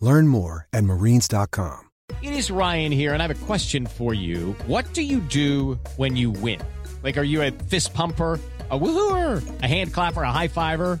Learn more at marines.com. It is Ryan here, and I have a question for you. What do you do when you win? Like, are you a fist pumper? A woohooer, a hand clapper, a high fiver.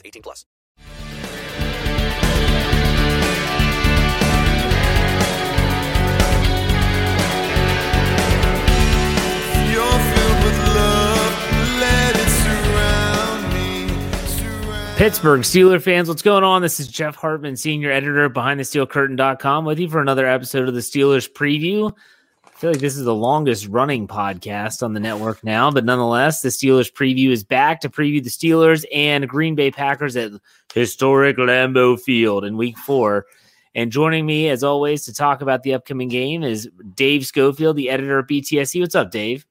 18 plus. You're filled with love, let it surround me. Surround Pittsburgh Steeler fans, what's going on? This is Jeff Hartman, senior editor behind the steelcurtain.com with you for another episode of the Steelers preview. I feel like this is the longest running podcast on the network now, but nonetheless, the Steelers preview is back to preview the Steelers and Green Bay Packers at historic Lambeau Field in week four. And joining me, as always, to talk about the upcoming game is Dave Schofield, the editor of BTSC. What's up, Dave?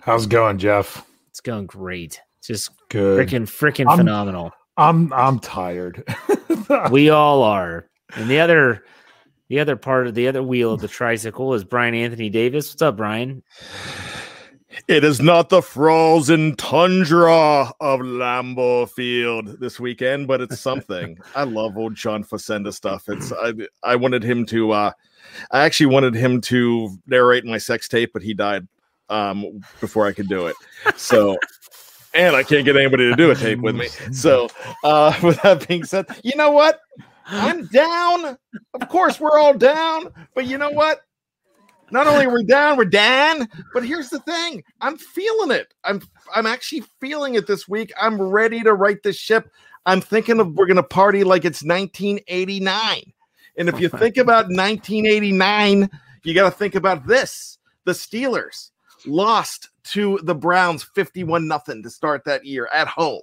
How's it going, Jeff? It's going great. Just Good. freaking, freaking phenomenal. I'm I'm tired. we all are. And the other the other part of the other wheel of the tricycle is Brian Anthony Davis. What's up, Brian? It is not the frozen tundra of Lambeau Field this weekend, but it's something. I love old John Facenda stuff. It's I I wanted him to uh I actually wanted him to narrate my sex tape, but he died um before I could do it. So and I can't get anybody to do a tape with me. So uh with that being said, you know what? I'm down. Of course, we're all down, but you know what? not only are we down, we're down. But here's the thing: I'm feeling it. I'm I'm actually feeling it this week. I'm ready to right the ship. I'm thinking of we're gonna party like it's 1989. And if you think about 1989, you got to think about this: the Steelers lost to the Browns 51 nothing to start that year at home.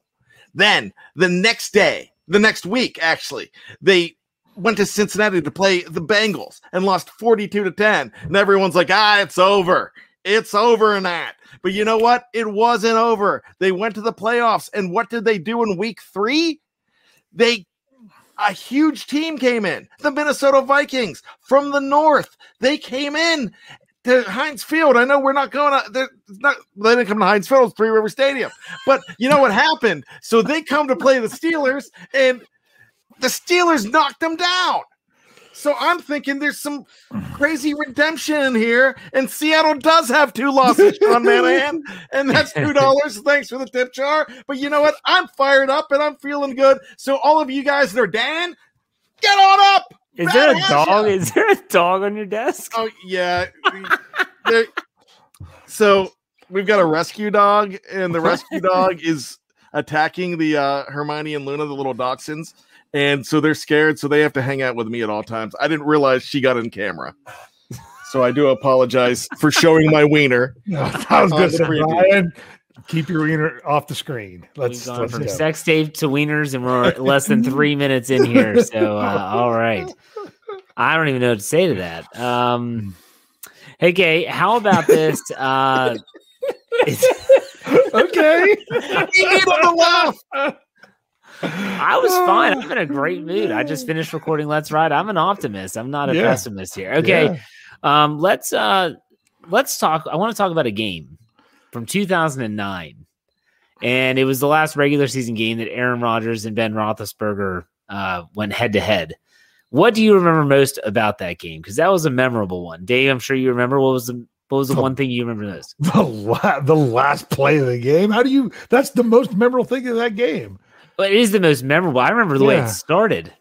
Then the next day, the next week, actually, they went to Cincinnati to play the Bengals and lost 42 to 10. And everyone's like, ah, it's over. It's over in that. But you know what? It wasn't over. They went to the playoffs. And what did they do in week three? They a huge team came in, the Minnesota Vikings from the north. They came in to Heinz Field. I know we're not going to, they're not, they didn't come to Heinz Field, it's Three River Stadium. But you know what happened? So they come to play the Steelers, and the Steelers knocked them down. So I'm thinking there's some crazy redemption in here, and Seattle does have two losses, Sean Manahan, and that's two dollars. Thanks for the tip jar. But you know what? I'm fired up and I'm feeling good. So all of you guys that are Dan, get on up. Is there a dog? Is there a dog on your desk? Oh yeah. there- so we've got a rescue dog, and the rescue dog is attacking the uh, Hermione and Luna, the little dachshunds, and so they're scared, so they have to hang out with me at all times. I didn't realize she got in camera, so I do apologize for showing my wiener. that was Uh, good, the preview. Brian. Keep your wiener off the screen. We've Let's, gone let's from go. sex tape to wieners, and we're less than three minutes in here. So, uh, all right. I don't even know what to say to that. Um, hey, Gay, how about this? Uh, okay. I was fine. I'm in a great mood. I just finished recording Let's Ride. I'm an optimist. I'm not a Yeah. pessimist here. Okay. Um, let's uh let's talk. I want to talk about a game from 2009. And it was the last regular season game that Aaron Rodgers and Ben Roethlisberger uh, went head to head. What do you remember most about that game? Because that was a memorable one. Dave, I'm sure you remember. What was the what was the Oh. one thing you remember most? The, la- the last play of the game. How do you? That's the most memorable thing of that game. But it is the most memorable. I remember the way it started.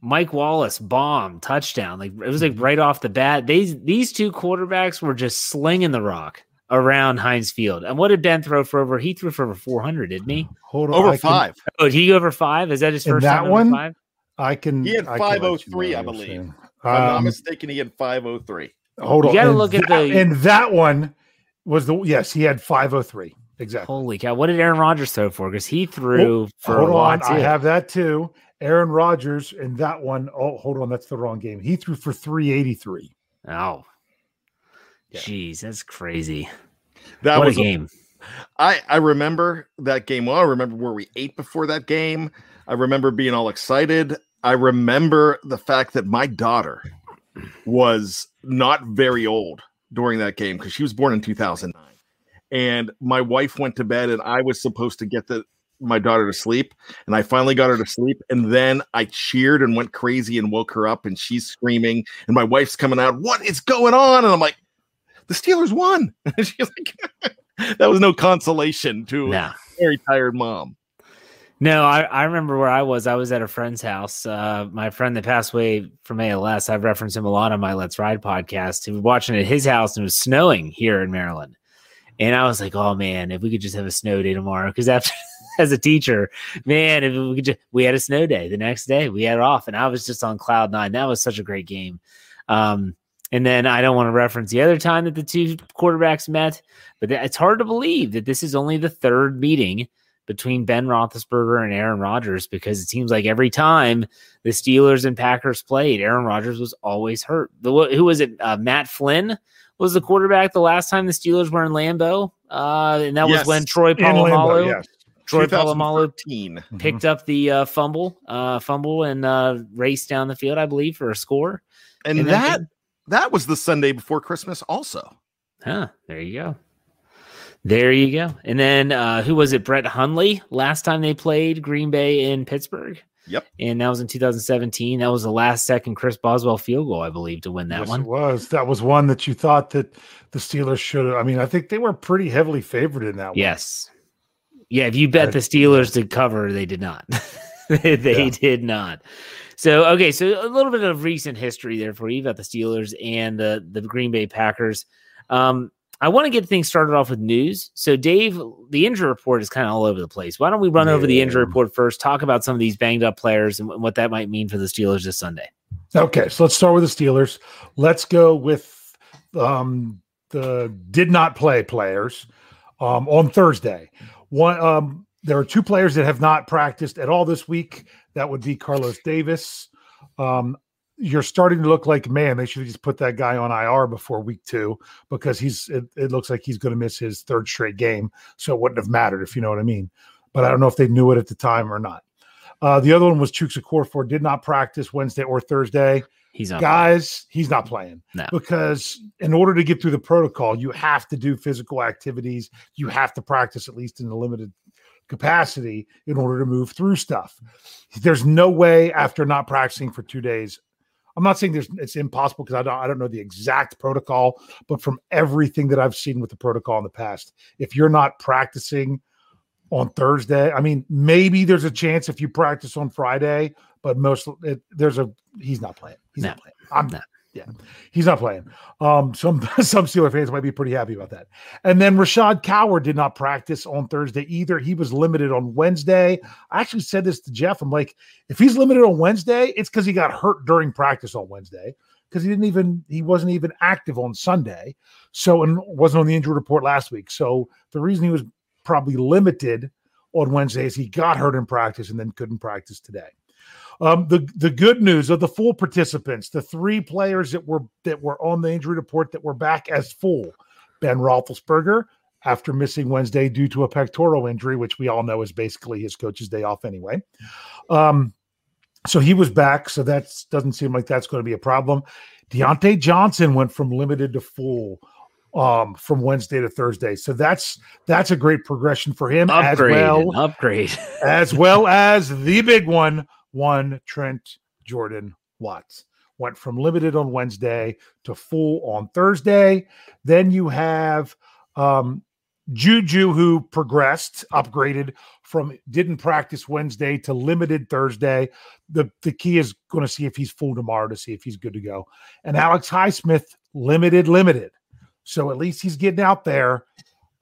Mike Wallace bomb touchdown. Like it was like right off the bat. These these two quarterbacks were just slinging the rock around Heinz Field. And what did Ben throw for over? He threw for over 400, didn't he? Hold on. Over I can- five. Oh, did he go over five? Is that his first that time over one? five? I can. He had I can let you 503, know I believe. saying. If I'm not Um, mistaken, he had 503. hold You on. gotta And look at that- the- And that one was the yes. He had 503 exactly. Holy cow! What did Aaron Rodgers throw for? Because he threw for hold a on. lot. I have that too. Aaron Rodgers and that one oh hold on. That's the wrong game. He threw for 383. oh, Yeah. jeez, that's crazy. That what was a game! I I remember that game well. I remember where we ate before that game. I remember being all excited. I remember the fact that my daughter was not very old during that game because she was born in 2009. And my wife went to bed and I was supposed to get the my daughter to sleep and I finally got her to sleep and then I cheered and went crazy and woke her up and she's screaming and my wife's coming out what is going on and I'm like the Steelers won she's like that was no consolation to No. a very tired mom No, I, I remember where I was. I was at a friend's house. Uh, my friend that passed away from ALS, I've referenced him a lot on my Let's Ride podcast. He was watching at his house and it was snowing here in Maryland. And I was like, oh man, if we could just have a snow day tomorrow. Because after, as a teacher, man, if we could just, we had a snow day the next day, we had it off. And I was just on cloud nine. That was such a great game. Um, and then I don't want to reference the other time that the two quarterbacks met, but it's hard to believe that this is only the third meeting between Ben Roethlisberger and Aaron Rodgers because it seems like every time the Steelers and Packers played, Aaron Rodgers was always hurt. The, who was it? Uh, Matt Flynn was the quarterback the last time the Steelers were in Lambeau, uh, and that Yes. was when Troy In Lambeau, Polamalu, yes. Troy Polamalu 2013. picked up the uh, fumble, uh, fumble and uh, raced down the field, I believe, for a score. and in that game. That was the Sunday before Christmas also Huh. There you go. There you go. And then uh, who was it? Brett Hundley. Last time they played Green Bay in Pittsburgh. Yep. And that was in 2017. That was the last second Chris Boswell field goal, I believe, to win that yes, one. It was. That was one that you thought that the Steelers should have. I mean, I think they were pretty heavily favored in that one. Yes. Yeah. If you bet the Steelers to cover, they did not. they they Yeah. did not. So okay, so a little bit of recent history there for you about the Steelers and the the Green Bay Packers. Um, I want to get things started off with news. So, Dave, the injury report is kind of all over the place. Why don't we run over the injury report first? Talk about some of these banged up players and what that might mean for the Steelers this Sunday. Okay, so let's start with the Steelers. Let's go with um, the did not play players um, on Thursday. One, um, there are two players that have not practiced at all this week. That would be Carlos Davis. Um, you're starting to look like man. They should have just put that guy on IR before week two because he's. It, it looks like he's going to miss his third straight game, so it wouldn't have mattered if you know what I mean. But I don't know if they knew it at the time or not. Uh, the other one was Chuks Okorafor, did not practice Wednesday or Thursday. He's on. Guys, he's not playing No. because in order to get through the protocol, you have to do physical activities. You have to practice at least in a limited capacity in order to move through stuff. There's no way after not practicing for two days. I'm not saying there's it's impossible because I don't I don't know the exact protocol, but from everything that I've seen with the protocol in the past, if you're not practicing on Thursday, I mean, maybe there's a chance if you practice on Friday, but most it, there's a he's not playing. He's No. not playing. I'm No. Yeah, he's not playing. Um, some some Steeler fans might be pretty happy about that. And then Rashad Coward did not practice on Thursday either. He was limited on Wednesday. I actually said this to Jeff. I'm like, if he's limited on Wednesday, it's because he got hurt during practice on Wednesday because he didn't even he wasn't even active on Sunday. So and wasn't on the injury report last week. So the reason he was probably limited on Wednesday is he got hurt in practice and then couldn't practice today. Um, the the good news of the full participants, the three players that were that were on the injury report that were back as full, Ben Roethlisberger after missing Wednesday due to a pectoral injury, which we all know is basically his coach's day off anyway. Um, so he was back, so that doesn't seem like that's going to be a problem. Diontae Johnson went from limited to full um from Wednesday to Thursday. So that's that's a great progression for him Upgrade, as well upgrade. as well as the big one, one Trent Jordan Watts went from limited on Wednesday to full on Thursday. Then you have um, Juju, who progressed, upgraded from didn't practice Wednesday to limited Thursday. The the key is going to see if he's full tomorrow to see if he's good to go. And Alex Highsmith, limited, limited. So at least he's getting out there,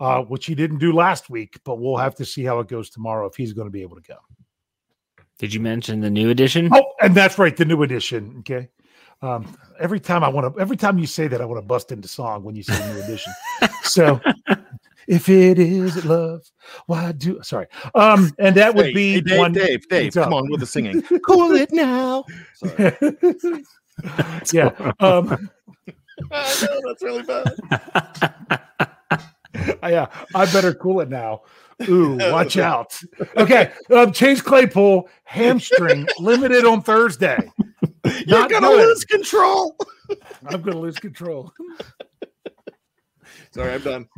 uh, which he didn't do last week. But we'll have to see how it goes tomorrow if he's going to be able to go. Did you mention the new edition? Oh, and that's right, the new edition. Okay. Um, every time I want to, every time you say that, I want to bust into song when you say new edition. so, if it is love, why do? Sorry. Um, and that would Hey, be hey, Dave, one. Dave, Dave, What's come on with the singing. cool it now. Sorry. yeah. Um, I know, that's really bad. yeah. I better cool it now. Ooh, watch out. Okay. Um, Chase Claypool hamstring limited on Thursday. You're Not gonna lose control. I'm going to lose control. Sorry, I'm done.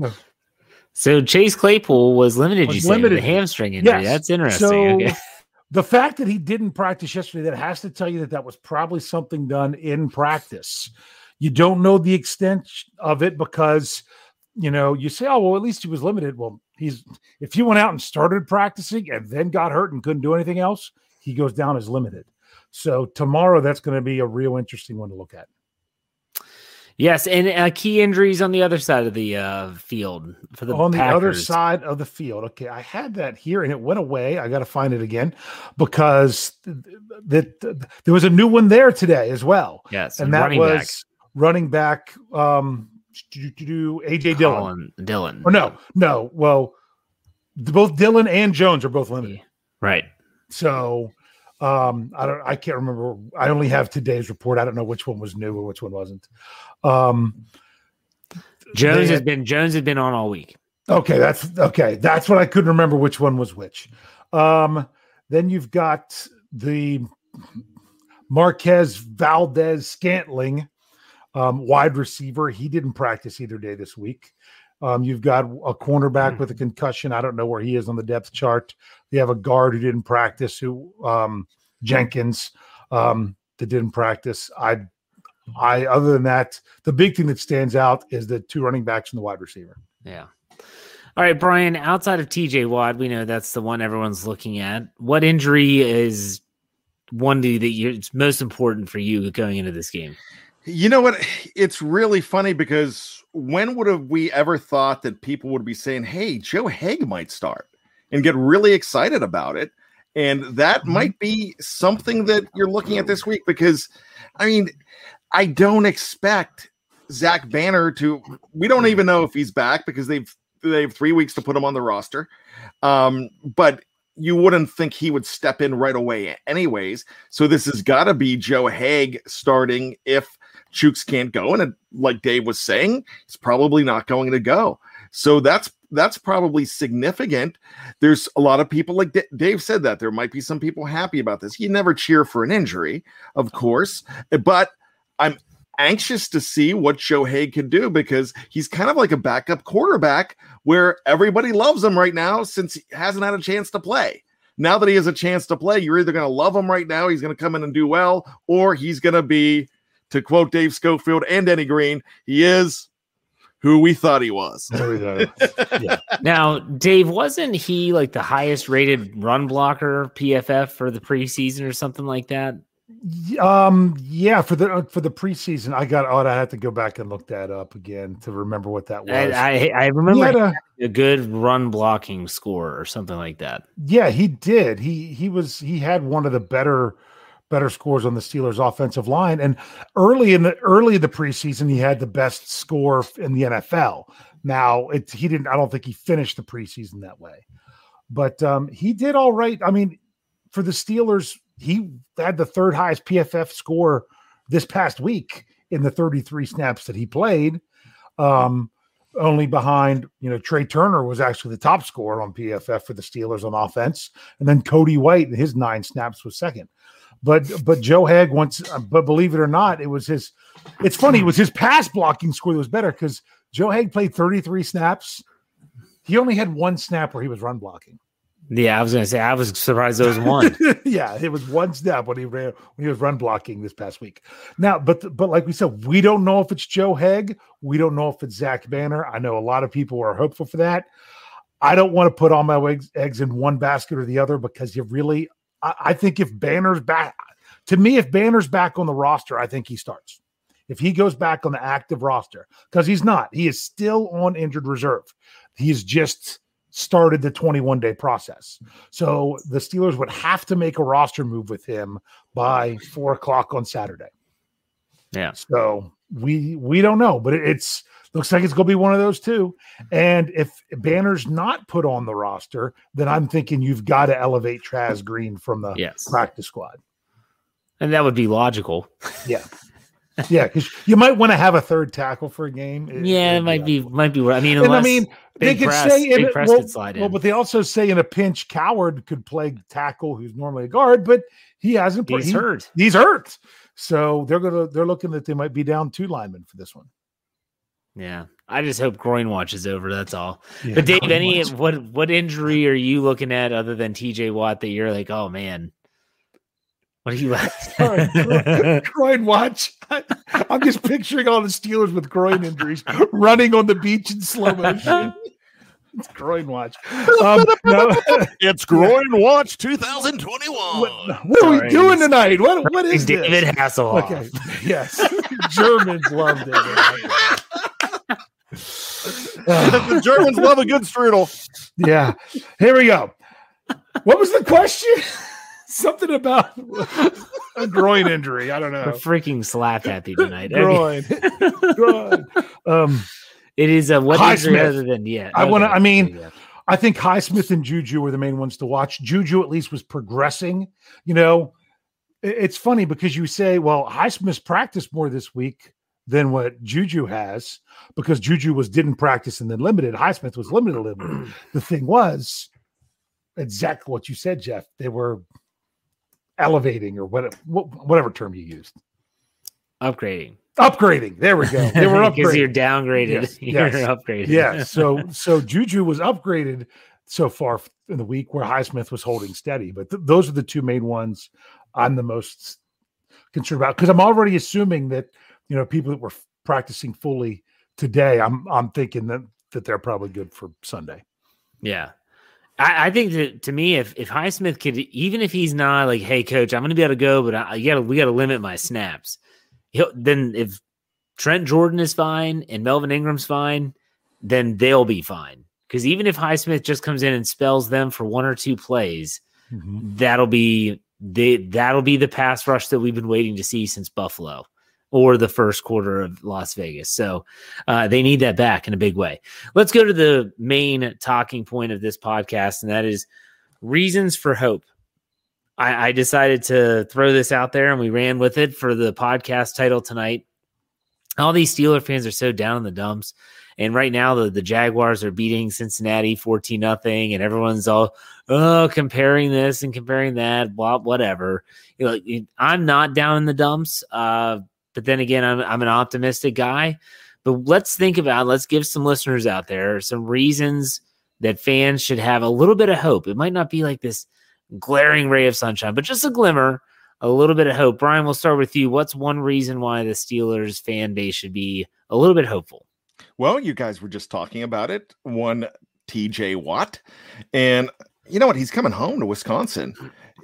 So Chase Claypool was limited. Was you said with limited. hamstring injury. Yes. That's interesting. So okay. the fact that he didn't practice yesterday, that has to tell you that that was probably something done in practice. You don't know the extent of it because, you know, you say, oh, well, at least he was limited. Well, he's, if you went out and started practicing and then got hurt and couldn't do anything else, he goes down as limited. So tomorrow, that's going to be a real interesting one to look at. Yes, and uh, key injuries on the other side of the uh, field for the on the other side of the field. Okay, I had that here and it went away. I got to find it again because th- th- th- there was a new one there today as well. Yes, and that running was back, running back um AJ Dillon. Dillon. Or no, no. Well, both Dillon and Jones are both limited. Right. So um I don't I can't remember. I only have today's report. I don't know which one was new or which one wasn't. Um Jones has been Jones has been on all week. Okay, that's okay. That's what I couldn't remember which one was which. Um, then you've got the Marquez Valdes-Scantling, um, wide receiver. He didn't practice either day this week. Um, you've got a cornerback with a concussion. I don't know where he is on the depth chart. You have a guard who didn't practice, who um, Jenkins um, that didn't practice. I, I other than that, the big thing that stands out is the two running backs and the wide receiver. Yeah. All right, Brian. Outside of TJ Watt, we know that's the one everyone's looking at. What injury is one that you it's most important for you going into this game? You know what? It's really funny because when would have we ever thought that people would be saying, "Hey, Joe Haeg might start," and get really excited about it? And that Mhm. might be something that you're looking at this week because, I mean, I don't expect Zach Banner to. We don't even know if he's back because they've they have three weeks to put him on the roster. Um, but you wouldn't think he would step in right away, anyways. So this has got to be Joe Haeg starting if Chuks can't go, and it, like Dave was saying, he's probably not going to go. So that's that's probably significant. There's a lot of people like D- Dave said that there might be some people happy about this. You never cheer for an injury, of course, but I'm anxious to see what Joe Haeg can do because he's kind of like a backup quarterback where everybody loves him right now since he hasn't had a chance to play. Now that he has a chance to play, you're either going to love him right now, he's going to come in and do well, or he's going to be, to quote Dave Schofield and Denny Green, he is who we thought he was. There we go. yeah. Now, Dave, wasn't he like the highest rated run blocker PFF for the preseason or something like that? Um. Yeah. For the uh, for the preseason, I got. Oh, I had to go back and look that up again to remember what that was. I, I, I remember had a- a good run blocking score or something like that. yeah, he did. He he was he had one of the better better scores on the Steelers offensive line. And early in the early in the preseason, he had the best score in the NFL. Now he didn't I don't think he finished the preseason that way. But um, he did all right. I mean, for the Steelers, he had the third highest PFF score this past week in the 33 snaps that he played. Um, only behind, you know, Trai Turner was actually the top scorer on PFF for the Steelers on offense, and then Cody White his nine snaps was second. But but Joe Haeg once, uh, but believe it or not, it was his. It's funny, it was his pass blocking score that was better because Joe Haeg played 33 snaps. He only had one snap where he was run blocking. Yeah, I was gonna say I was surprised there was one. yeah, it was one snap when he ran when he was run blocking this past week. Now, but but like we said, we don't know if it's Joe Haeg. We don't know if it's Zach Banner. I know a lot of people are hopeful for that. I don't want to put all my eggs, eggs in one basket or the other because you really. I, I think if Banner's back, to me, if Banner's back on the roster, I think he starts. If he goes back on the active roster, because he's not, he is still on injured reserve. He's just started the 21 day process. So the Steelers would have to make a roster move with him by four o'clock on Saturday. Yeah. So we we don't know, but it's looks like it's going to be one of those two. And if Banner's not put on the roster, then I'm thinking you've got to elevate Chaz Green from the Yes. practice squad. And that would be logical. Yeah. Yeah, because you might want to have a third tackle for a game. It- Yeah, it might be might be. I mean, And I mean, they could Press- say in Press well, slide well, but they also say in a pinch, Coward could play tackle, who's normally a guard, but he hasn't. he's he- hurt. He's hurt, so they're gonna they're looking that they might be down two linemen for this one. Yeah, I just hope groin watch is over. That's all. Yeah, but Dave, any watch. what what injury are you looking at other than T.J. Watt that you're like, oh man, what are you? Sorry, groin- groin watch. I, am just picturing all the Steelers with groin injuries running on the beach in slow motion. It's groin watch. Um, no, It's Groin Watch 2021. what, what are we doing tonight? What what is David this? Hasselhoff. Okay. Yes. Germans love David. The Germans love a good strudel. yeah. Here we go. What was the question? Something about a groin injury. I don't We're know. freaking slap happy tonight. Groin. groin. Um, It is a what Highsmith. injury other than yeah. I wanna- I mean. I think Highsmith and Juju were the main ones to watch. Juju at least was progressing. You know, it's funny because you say, well, Highsmith's practiced more this week than what Juju has because Juju was didn't practice and then limited. Highsmith was limited a little. The thing was exactly what you said, Jeff. They were elevating or what, what whatever term you used. upgrading Upgrading. There we go. They were because you're downgraded. Yes, You're yes. upgraded. yeah. So so Juju was upgraded so far in the week where Highsmith was holding steady. But th- those are the two main ones I'm the most concerned about because I'm already assuming that you know people that were f- practicing fully today. I'm I'm thinking that that they're probably good for Sunday. Yeah. I, I think that to me, if if Highsmith could, even if he's not like, hey, coach, I'm going to be able to go, but I, you got to we got to limit my snaps. He'll, then if Trent Jordan is fine and Melvin Ingram's fine, then they'll be fine. Because even if Highsmith just comes in and spells them for one or two plays, mm-hmm. that'll be the that'll be the pass rush that we've been waiting to see since Buffalo or the first quarter of Las Vegas. So uh, they need that back in a big way. Let's go to the main talking point of this podcast, and that is reasons for hope. I, I decided to throw this out there, and we ran with it for the podcast title tonight. All these Steeler fans are so down in the dumps. And right now, the, the Jaguars are beating Cincinnati 14 nothing, and everyone's all, oh, comparing this and comparing that, blah, whatever. You know, I'm not down in the dumps. Uh, but then again, I'm, I'm an optimistic guy. But let's think about, let's give some listeners out there some reasons that fans should have a little bit of hope. It might not be like this glaring ray of sunshine, but just a glimmer, a little bit of hope. Brian, we'll start with you. What's one reason why the Steelers fan base should be a little bit hopeful? Well, you guys were just talking about it. One TJ Watt. And you know what? He's coming home to Wisconsin.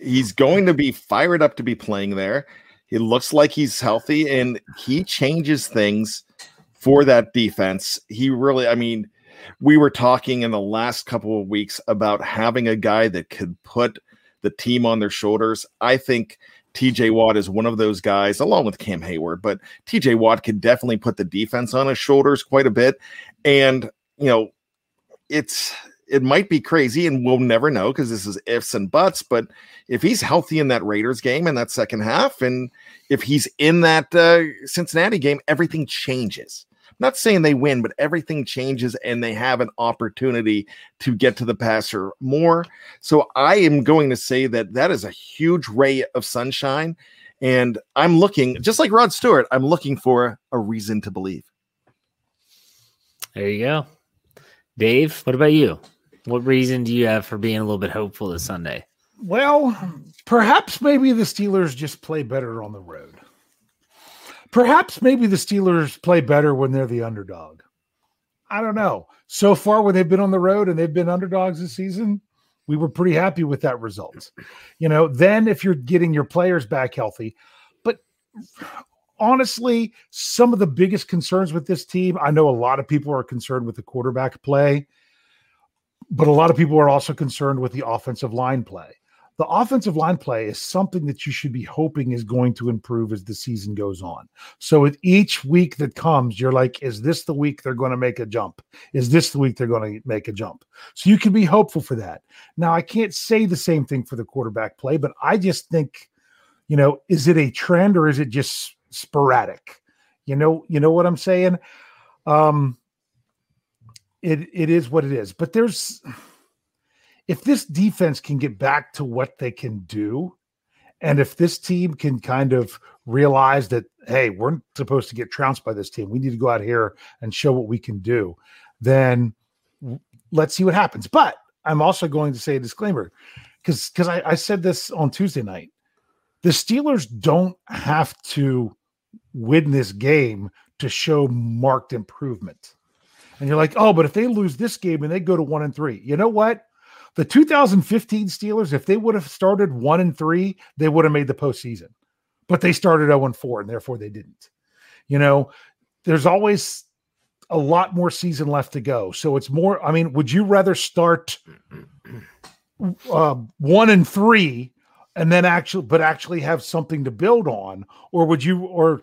He's going to be fired up to be playing there. He looks like he's healthy and he changes things for that defense. He really, I mean, we were talking in the last couple of weeks about having a guy that could put the team on their shoulders. I think TJ Watt is one of those guys, along with Cam Heyward, but TJ Watt could definitely put the defense on his shoulders quite a bit. And, you know, it's it might be crazy and we'll never know because this is ifs and buts. But if he's healthy in that Raiders game in that second half, and if he's in that uh, Cincinnati game, everything changes. I'm not saying they win, but everything changes and they have an opportunity to get to the passer more. So I am going to say that that is a huge ray of sunshine. And I'm looking, just like Rod Stewart, I'm looking for a reason to believe. There you go. Dave, what about you? What reason do you have for being a little bit hopeful this Sunday? Well, perhaps maybe the Steelers just play better on the road. Perhaps maybe the Steelers play better when they're the underdog. I don't know. So far, when they've been on the road and they've been underdogs this season, we were pretty happy with that result. You know, then if you're getting your players back healthy, but honestly, some of the biggest concerns with this team, I know a lot of people are concerned with the quarterback play, but a lot of people are also concerned with the offensive line play. The offensive line play is something that you should be hoping is going to improve as the season goes on. So with each week that comes, you're like, is this the week they're going to make a jump? Is this the week they're going to make a jump? So you can be hopeful for that. Now, I can't say the same thing for the quarterback play, but I just think, you know, is it a trend or is it just sporadic? You know, you know what I'm saying? Um, it it is what it is. But there's if this defense can get back to what they can do, and if this team can kind of realize that, hey, we're supposed to get trounced by this team, we need to go out here and show what we can do, then let's see what happens. But I'm also going to say a disclaimer because because I, I said this on Tuesday night. The Steelers don't have to win this game to show marked improvement. And you're like, oh, but if they lose this game and they go to one and three, you know what? The 2015 Steelers, if they would have started one and three, they would have made the postseason. But they started 0 and 4, and therefore they didn't. You know, there's always a lot more season left to go. So it's more, I mean, would you rather start uh, one and three and then actually, but actually have something to build on? Or would you, or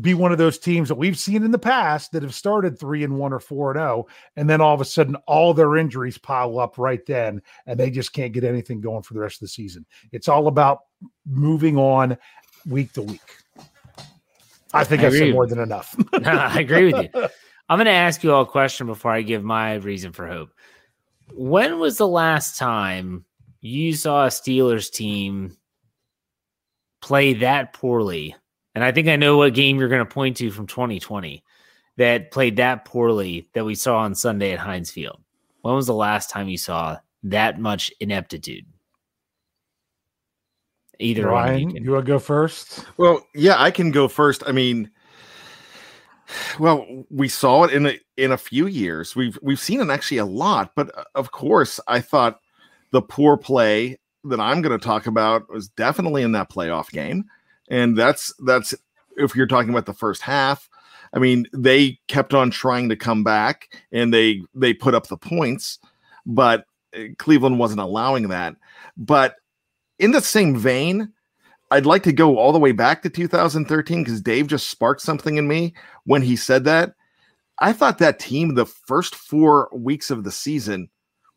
be one of those teams that we've seen in the past that have started three and one or four and oh, and then all of a sudden all their injuries pile up right then, and they just can't get anything going for the rest of the season. It's all about moving on week to week. I think I I said more than enough. I agree with you. I'm going to ask you all a question before I give my reason for hope. When was the last time you saw a Steelers team play that poorly? And I think I know what game you're going to point to from 2020 that played that poorly that we saw on Sunday at Heinz Field. When was the last time you saw that much ineptitude? Either one of you Ryan, can- you want to go first? Well, yeah, I can go first. I mean, well, we saw it in a, in a few years. We've we've seen it actually a lot, but uh, of course, I thought the poor play that I'm going to talk about was definitely in that playoff game, and that's that's if you're talking about the first half. I mean, they kept on trying to come back, and they they put up the points, but uh, Cleveland wasn't allowing that. But in the same vein, I'd like to go all the way back to 2013 because Dave just sparked something in me when he said that. I thought that team, the first four weeks of the season,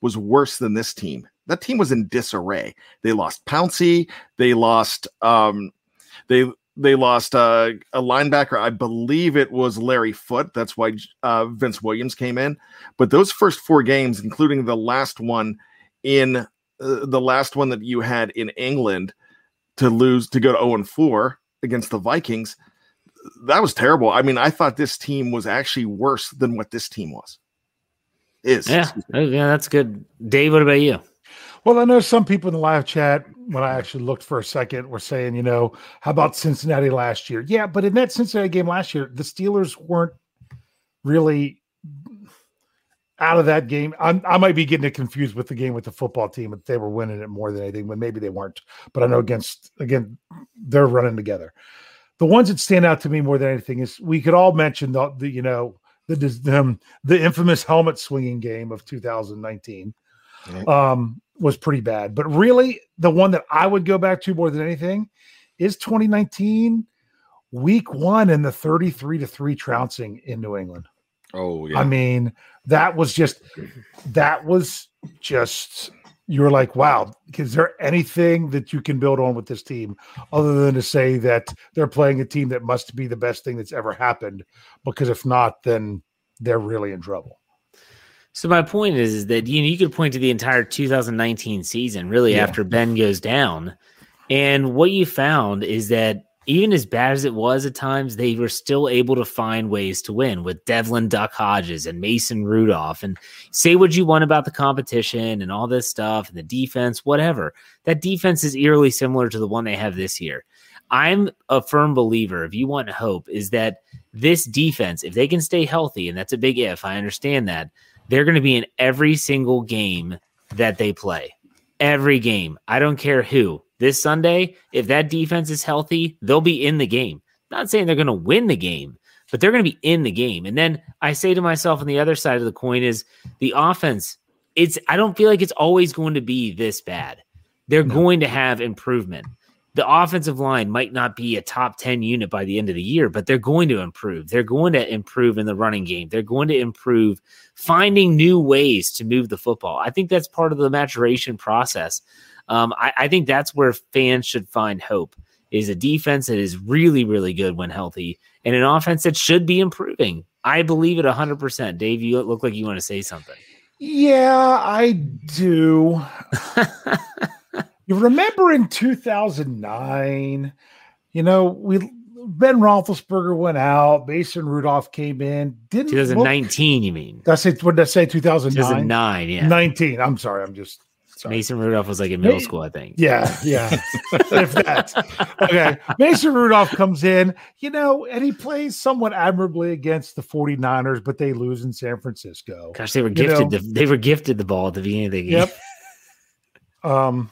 was worse than this team. That team was in disarray. They lost Pouncey. They lost. Um, they they lost uh, a linebacker. I believe it was Larry Foote. That's why uh, Vince Williams came in. But those first four games, including the last one in uh, the last one that you had in England, to lose to go to 0 and 4 against the Vikings. That was terrible. I mean, I thought this team was actually worse than what this team was. Is Yeah, yeah, that's good. Dave, what about you? Well, I know some people in the live chat, when I actually looked for a second, were saying, you know, how about Cincinnati last year? Yeah, but in that Cincinnati game last year, the Steelers weren't really out of that game. I'm, I might be getting it confused with the game with the football team, but they were winning it more than anything, but maybe they weren't. But I know against, again, they're running together. The ones that stand out to me more than anything is we could all mention the, the you know, the, the, um, the infamous helmet swinging game of 2019 Right. um, was pretty bad. But really, the one that I would go back to more than anything is 2019 week one and the 33 to 3 trouncing in New England. Oh yeah. I mean, that was just that was just you were like, wow, is there anything that you can build on with this team other than to say that they're playing a team that must be the best thing that's ever happened? Because if not, then they're really in trouble. So my point is, is that you know, you could point to the entire 2019 season, really, Yeah. after Ben goes down, and what you found is that even as bad as it was at times, they were still able to find ways to win with Devlin Duck Hodges and Mason Rudolph. And say what you want about the competition and all this stuff and the defense, whatever. That defense is eerily similar to the one they have this year. I'm a firm believer, if you want hope, is that this defense, if they can stay healthy, and that's a big if, I understand that, they're going to be in every single game that they play. Every game. I don't care who. This Sunday, if that defense is healthy, they'll be in the game. Not saying they're going to win the game, but they're going to be in the game. And then I say to myself on the other side of the coin is the offense. It's I don't feel like it's always going to be this bad. They're going to have improvement. The offensive line might not be a top 10 unit by the end of the year, but they're going to improve. They're going to improve in the running game. They're going to improve finding new ways to move the football. I think that's part of the maturation process. Um, I, I think that's where fans should find hope is a defense that is really, really good when healthy and an offense that should be improving. I believe it 100%. Dave, you look like you want to say something. Yeah, I do. you remember in 2009, you know, we Ben Roethlisberger went out, Mason Rudolph came in. Didn't look- 2019, you mean? Did I say what did I say? 2009? 2009, yeah. 19. I'm sorry. I'm just sorry. Mason Rudolph was like in middle school, I think. Yeah, yeah. if that. Okay. Mason Rudolph comes in, you know, and he plays somewhat admirably against the 49ers, but they lose in San Francisco. Gosh, they were You gifted. know- the, they were gifted the ball at the beginning of the game. Yep. Um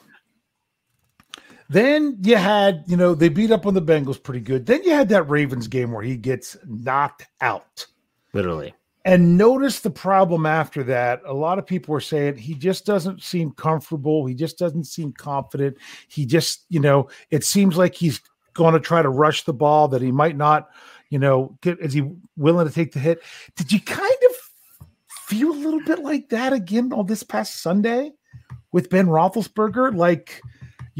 then you had, you know, they beat up on the Bengals pretty good. Then you had that Ravens game where he gets knocked out. Literally. And notice the problem after that. A lot of people were saying he just doesn't seem comfortable. He just doesn't seem confident. He just, you know, it seems like he's going to try to rush the ball, that he might not, you know, get, is he willing to take the hit? Did you kind of feel a little bit like that again on this past Sunday with Ben Roethlisberger? Like,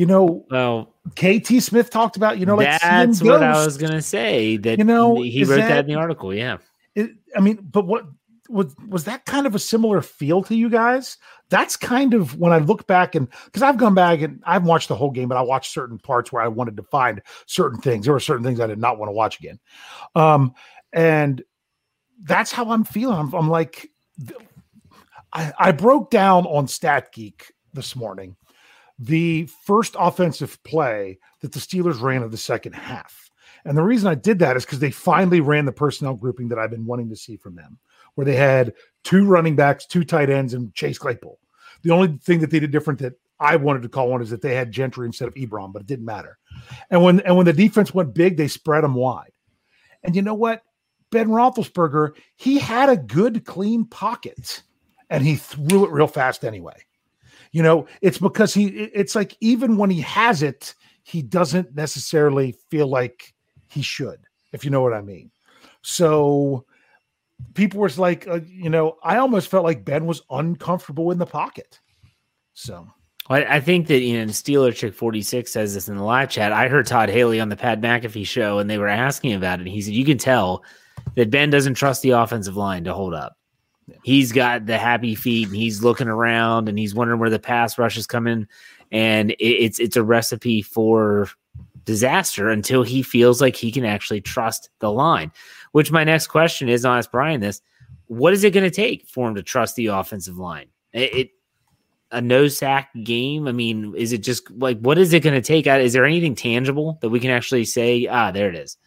you know, Well, KT Smith talked about, you know, like that's what I was gonna say. That You know, he wrote that, that- in the article. Yeah. it, I mean, but what was was that kind of a similar feel to you guys? That's kind of when I look back and because I've gone back and I've watched the whole game, but I watched certain parts where I wanted to find certain things. There were certain things I did not want to watch again, um, and that's how I'm feeling. I'm, I'm like, I, I broke down on Stat Geek this morning the first offensive play that the Steelers ran of the second half. And the reason I did that is because they finally ran the personnel grouping that I've been wanting to see from them, where they had two running backs, two tight ends, and Chase Claypool. The only thing that they did different that I wanted to call on is that they had Gentry instead of Ebron, but it didn't matter. And when and when the defense went big, they spread them wide. And you know what? Ben Roethlisberger, he had a good, clean pocket, and he threw it real fast anyway. You know, it's because he. It's like even when he has it, he doesn't necessarily feel like he should, if you know what I mean. So people was like, uh, you know, I almost felt like Ben was uncomfortable in the pocket. So I I think that you know Steeler Chick forty six says this in the live chat. I heard Todd Haley on the Pat McAfee show, and they were asking about it. He said you can tell that Ben doesn't trust the offensive line to hold up. He's got the happy feet, and he's looking around, and he's wondering where the pass rush is coming, and it, it's it's a recipe for disaster until he feels like he can actually trust the line. Which my next question is, I'll ask Brian this: What is it going to take for him to trust the offensive line? It, it a no sack game? I mean, is it just like what is it going to take? Is there anything tangible that we can actually say? Ah, there it is.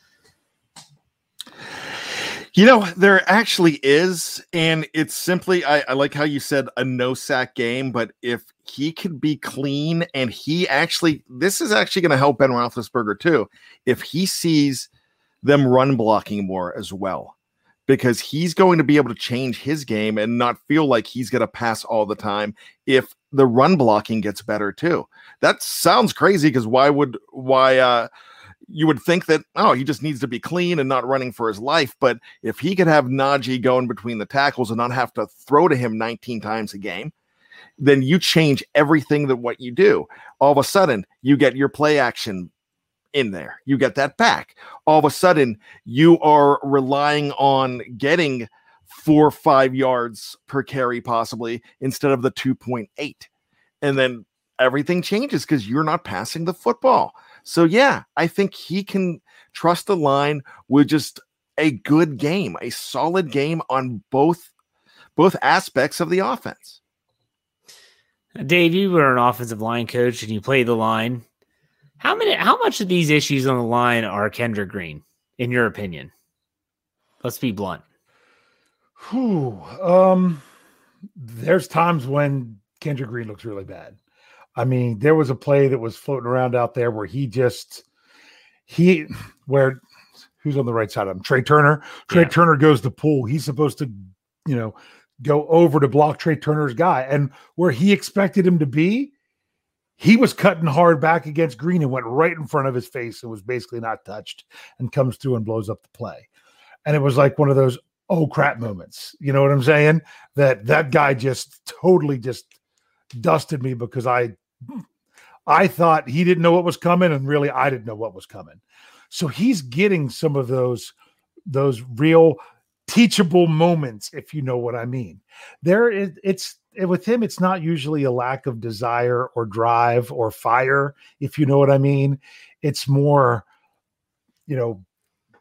You know, there actually is, and it's simply I, I like how you said a no sack game, but if he could be clean and he actually this is actually going to help Ben Roethlisberger too. If he sees them run blocking more as well, because he's going to be able to change his game and not feel like he's going to pass all the time if the run blocking gets better too. that sounds crazy because why would why uh you would think that oh he just needs to be clean and not running for his life but if he could have Najee going between the tackles and not have to throw to him 19 times a game then you change everything that what you do. All of a sudden you get your play action in there. You get that back. All of a sudden you are relying on getting four or five yards per carry possibly instead of the 2.8 and then everything changes because you're not passing the football so yeah, I think he can trust the line with just a good game, a solid game on both both aspects of the offense. Dave, you were an offensive line coach and you play the line. How many how much of these issues on the line are Kendrick Green, in your opinion? Let's be blunt. Whew. Um, there's times when Kendrick Green looks really bad. I mean, there was a play that was floating around out there where he just he where who's on the right side of him? Trai Turner. Trai Yeah. Turner goes to pull. He's supposed to, you know, go over to block Trai Turner's guy. And where he expected him to be, he was cutting hard back against Green and went right in front of his face and was basically not touched and comes through and blows up the play. And it was like one of those oh crap moments. You know what I'm saying? That that guy just totally just dusted me because I I thought he didn't know what was coming and really I didn't know what was coming. So he's getting some of those those real teachable moments if you know what I mean. There is it's with him it's not usually a lack of desire or drive or fire if you know what I mean. It's more you know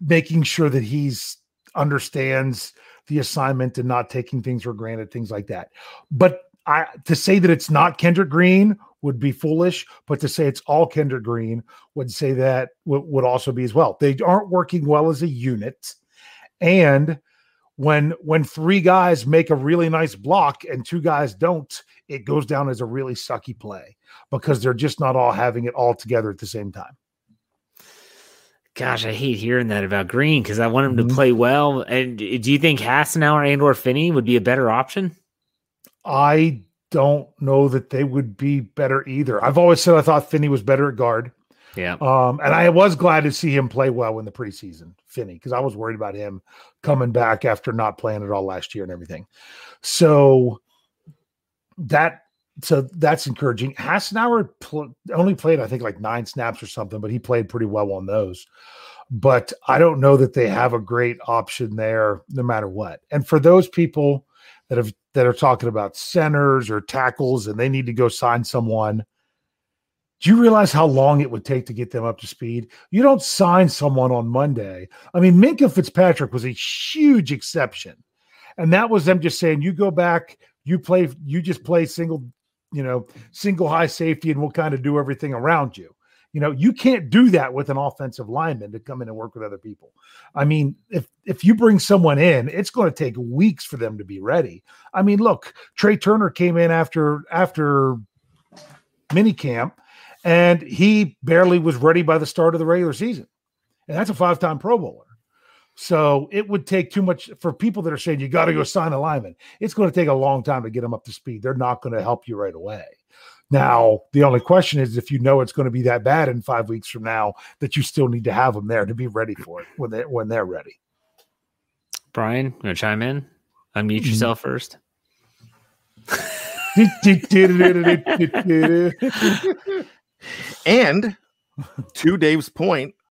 making sure that he's understands the assignment and not taking things for granted things like that. But I to say that it's not Kendrick Green would be foolish, but to say it's all Kendrick Green would say that would, would also be as well. They aren't working well as a unit. And when when three guys make a really nice block and two guys don't, it goes down as a really sucky play because they're just not all having it all together at the same time. Gosh, I hate hearing that about Green because I want him to Mhm. play well. And do you think Hassenauer and or Finney would be a better option? I don't know that they would be better either. I've always said I thought Finney was better at guard. Yeah. Um, and I was glad to see him play well in the preseason, Finney, because I was worried about him coming back after not playing at all last year and everything. So that so that's encouraging. Hassenauer pl- only played, I think, like nine snaps or something, but he played pretty well on those. But I don't know that they have a great option there, no matter what. And for those people that have that are talking about centers or tackles and they need to go sign someone, do you realize how long it would take to get them up to speed? You don't sign someone on Monday. I mean, Minkah Fitzpatrick was a huge exception. And that was them just saying, you go back, you play, you just play single, you know, single high safety, and we'll kind of do everything around you. You know, you can't do that with an offensive lineman to come in and work with other people. I mean, if if you bring someone in, it's going to take weeks for them to be ready. I mean, look, Trai Turner came in after after minicamp and he barely was ready by the start of the regular season. And that's a five-time Pro Bowler. So it would take too much for people that are saying you got to go sign a lineman. It's going to take a long time to get them up to speed. They're not going to help you right away. Now, the only question is if you know it's going to be that bad in five weeks from now, that you still need to have them there to be ready for it when they when they're ready. Brian, you want to chime in? Unmute Mm-hmm. yourself first. And to Dave's point,